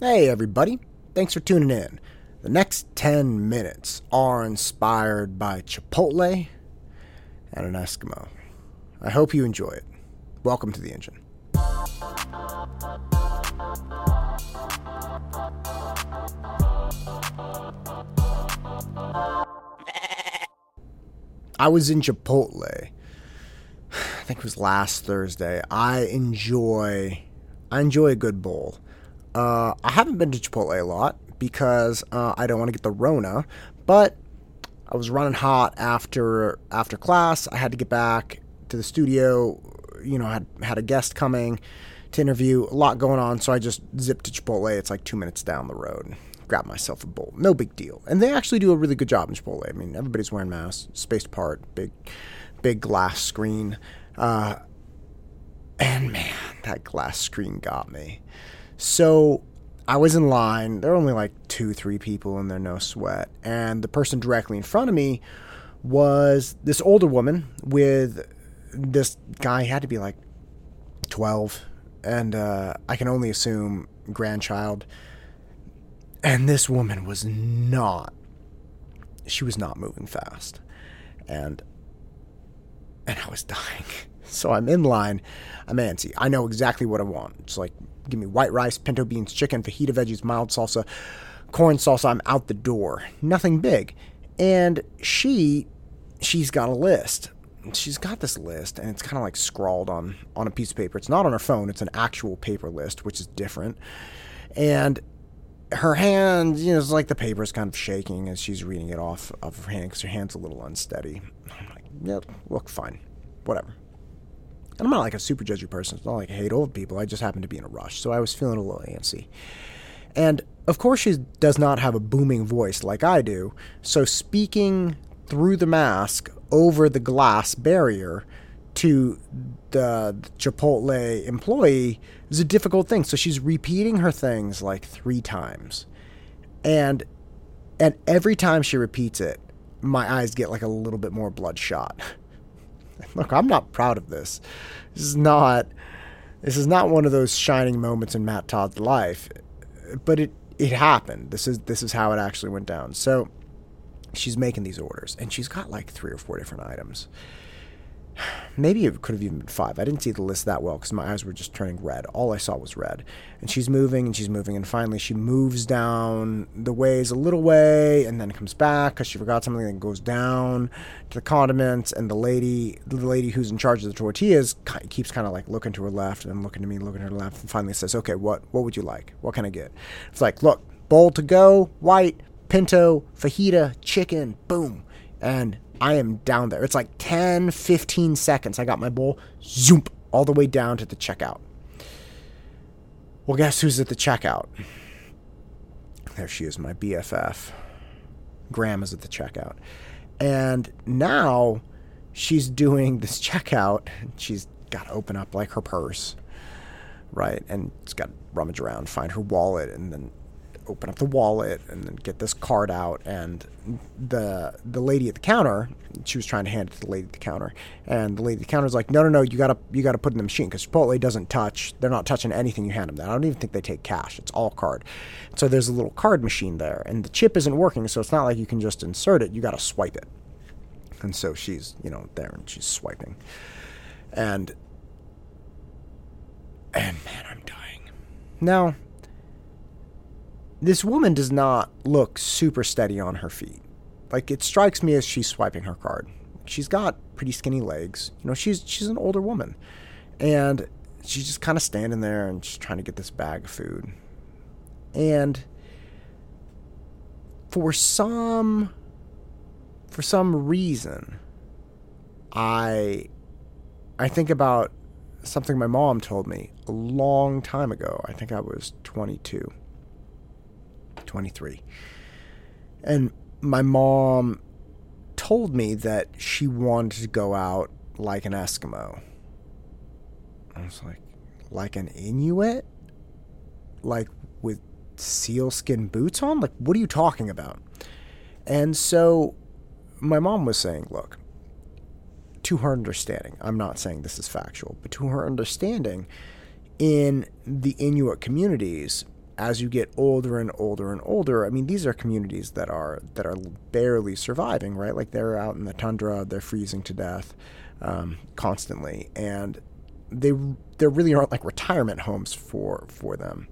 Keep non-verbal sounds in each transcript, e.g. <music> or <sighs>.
Hey, everybody. Thanks for tuning in. The next 10 minutes are inspired by Chipotle and an Eskimo. I hope you enjoy it. Welcome to the engine. I was in Chipotle. <sighs> I think it was last Thursday. I enjoy I enjoy a good bowl. Uh, I haven't been to Chipotle a lot because uh, I don't want to get the Rona, but I was running hot after after class. I had to get back to the studio. You know, had had a guest coming to interview. A lot going on, so I just zipped to Chipotle. It's like two minutes down the road. Grab myself a bowl. No big deal. And they actually do a really good job in Chipotle. I mean, everybody's wearing masks, spaced apart, big, big glass screen. Uh, and man, that glass screen got me. So I was in line. There were only like two, three people in there, no sweat. And the person directly in front of me was this older woman with this guy, had to be like 12. And uh, I can only assume grandchild. And this woman was not, she was not moving fast. And, and I was dying. <laughs> So I'm in line. I'm antsy. I know exactly what I want. It's like, give me white rice, pinto beans, chicken, fajita veggies, mild salsa, corn salsa. I'm out the door. Nothing big. And she, she's got a list. She's got this list, and it's kind of like scrawled on on a piece of paper. It's not on her phone. It's an actual paper list, which is different. And her hand, you know, it's like the paper's kind of shaking as she's reading it off of her hand because her hand's a little unsteady. I'm like, yeah, look fine, whatever. And I'm not like a super judgy person. It's not like I hate old people. I just happen to be in a rush. So I was feeling a little antsy. And of course, she does not have a booming voice like I do. So speaking through the mask over the glass barrier to the Chipotle employee is a difficult thing. So she's repeating her things like three times. And and every time she repeats it, my eyes get like a little bit more bloodshot. <laughs> Look, I'm not proud of this. This is not this is not one of those shining moments in Matt Todd's life, but it it happened. This is this is how it actually went down. So she's making these orders and she's got like three or four different items. <sighs> Maybe it could have even been five. I didn't see the list that well because my eyes were just turning red. All I saw was red. And she's moving and she's moving. And finally, she moves down the ways a little way and then comes back because she forgot something and goes down to the condiments. And the lady, the lady who's in charge of the tortillas, keeps kind of like looking to her left and looking to me, looking to her left. And finally says, Okay, what, what would you like? What can I get? It's like, Look, bowl to go, white, pinto, fajita, chicken, boom. And I am down there. It's like 10, 15 seconds. I got my bowl, zoom, all the way down to the checkout. Well, guess who's at the checkout? There she is, my BFF. Graham is at the checkout. And now she's doing this <laughs> checkout. She's got to open up like her purse, right? And it's got to rummage around, find her wallet, and then open up the wallet and then get this card out. And the the lady at the counter she was trying to hand it to the lady at the counter. And the lady at the counter is like no no no you gotta you gotta put in the machine because Chipotle doesn't touch they're not touching anything you hand them that I don't even think they take cash. It's all card. So there's a little card machine there and the chip isn't working so it's not like you can just insert it. You gotta swipe it. And so she's you know there and she's swiping. And and man I'm dying. Now this woman does not look super steady on her feet. Like it strikes me as she's swiping her card. She's got pretty skinny legs. You know, she's she's an older woman. And she's just kind of standing there and she's trying to get this bag of food. And for some for some reason I I think about something my mom told me a long time ago. I think I was 22. 23. And my mom told me that she wanted to go out like an Eskimo. I was like, like an Inuit? Like with sealskin boots on? Like, what are you talking about? And so my mom was saying, look, to her understanding, I'm not saying this is factual, but to her understanding, in the Inuit communities, as you get older and older and older, I mean, these are communities that are that are barely surviving, right? Like they're out in the tundra, they're freezing to death um, constantly, and they there really aren't like retirement homes for for them.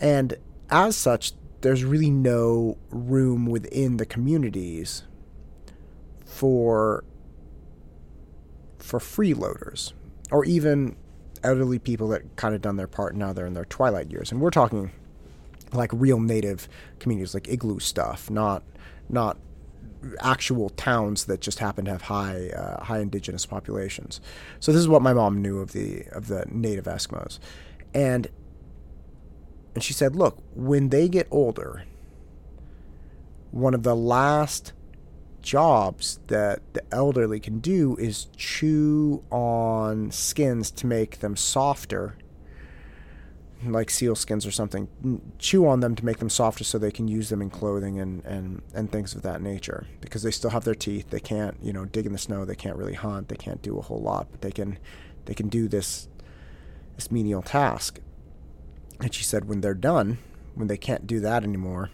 And as such, there's really no room within the communities for for freeloaders or even elderly people that kind of done their part now they're in their twilight years. And we're talking like real native communities like igloo stuff not not actual towns that just happen to have high uh, high indigenous populations. So this is what my mom knew of the of the native eskimos. And and she said look when they get older one of the last jobs that the elderly can do is chew on skins to make them softer like seal skins or something. Chew on them to make them softer so they can use them in clothing and, and, and things of that nature. Because they still have their teeth. They can't you know dig in the snow. They can't really hunt. They can't do a whole lot. But they can they can do this this menial task. And she said when they're done when they can't do that anymore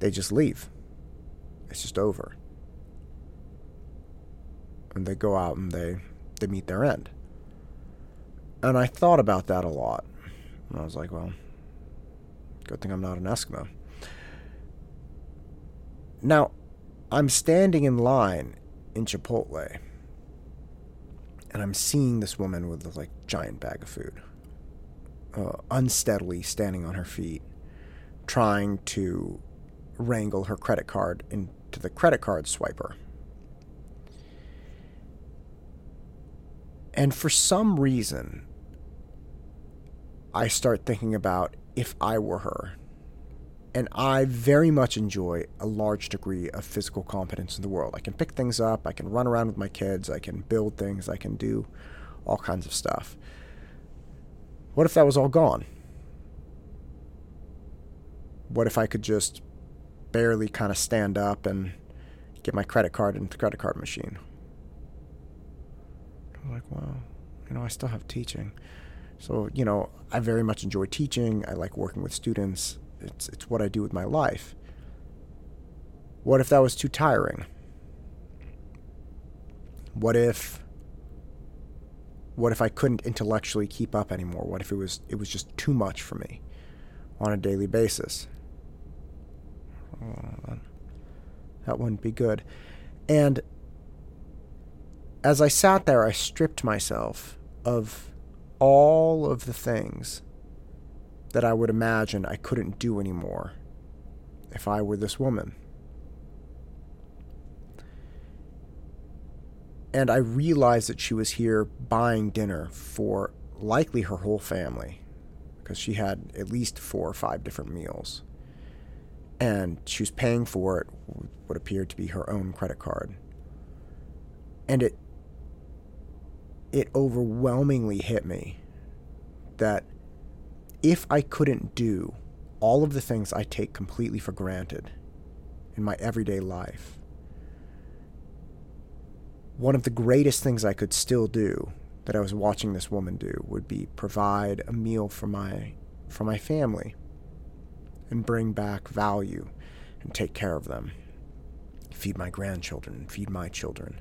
they just leave. It's just over and they go out and they they meet their end. And I thought about that a lot. And I was like, well, good thing I'm not an Eskimo. Now, I'm standing in line in Chipotle and I'm seeing this woman with like giant bag of food, uh, unsteadily standing on her feet, trying to wrangle her credit card into the credit card swiper. And for some reason, I start thinking about if I were her. And I very much enjoy a large degree of physical competence in the world. I can pick things up, I can run around with my kids, I can build things, I can do all kinds of stuff. What if that was all gone? What if I could just barely kind of stand up and get my credit card into the credit card machine? Like, well, you know, I still have teaching. So, you know, I very much enjoy teaching. I like working with students. It's, it's what I do with my life. What if that was too tiring? What if what if I couldn't intellectually keep up anymore? What if it was it was just too much for me on a daily basis? Oh, that wouldn't be good. And as I sat there, I stripped myself of all of the things that I would imagine I couldn't do anymore if I were this woman. And I realized that she was here buying dinner for likely her whole family because she had at least four or five different meals. And she was paying for it with what appeared to be her own credit card. And it it overwhelmingly hit me that if I couldn't do all of the things I take completely for granted in my everyday life, one of the greatest things I could still do that I was watching this woman do would be provide a meal for my for my family and bring back value and take care of them. Feed my grandchildren, feed my children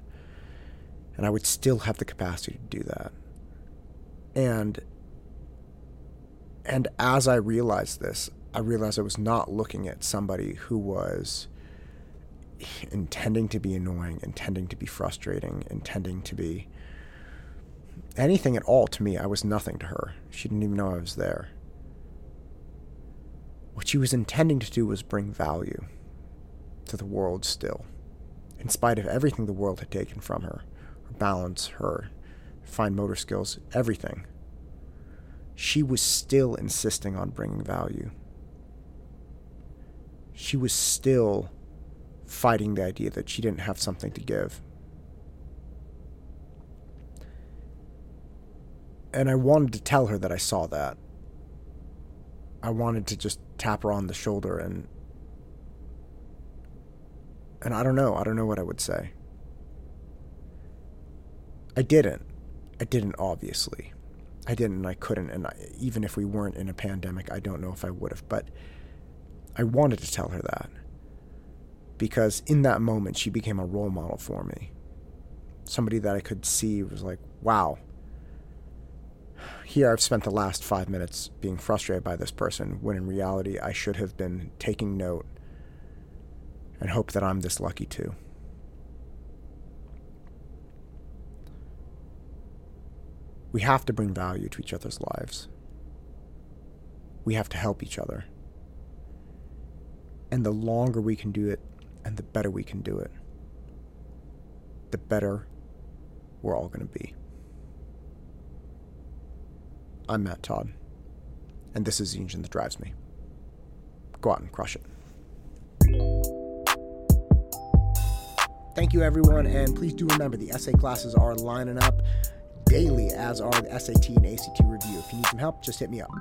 and I would still have the capacity to do that. And and as I realized this, I realized I was not looking at somebody who was intending to be annoying, intending to be frustrating, intending to be anything at all to me. I was nothing to her. She didn't even know I was there. What she was intending to do was bring value to the world still, in spite of everything the world had taken from her balance, her fine motor skills, everything. She was still insisting on bringing value. She was still fighting the idea that she didn't have something to give. And I wanted to tell her that I saw that. I wanted to just tap her on the shoulder and and I don't know, I don't know what I would say. I didn't. I didn't, obviously. I didn't and I couldn't. And I, even if we weren't in a pandemic, I don't know if I would have. But I wanted to tell her that because in that moment, she became a role model for me. Somebody that I could see was like, wow. Here, I've spent the last five minutes being frustrated by this person, when in reality, I should have been taking note and hope that I'm this lucky too. We have to bring value to each other's lives. We have to help each other. And the longer we can do it, and the better we can do it, the better we're all going to be. I'm Matt Todd, and this is the engine that drives me. Go out and crush it. Thank you, everyone, and please do remember the essay classes are lining up daily, as are the SAT and ACT review. If you need some help, just hit me up.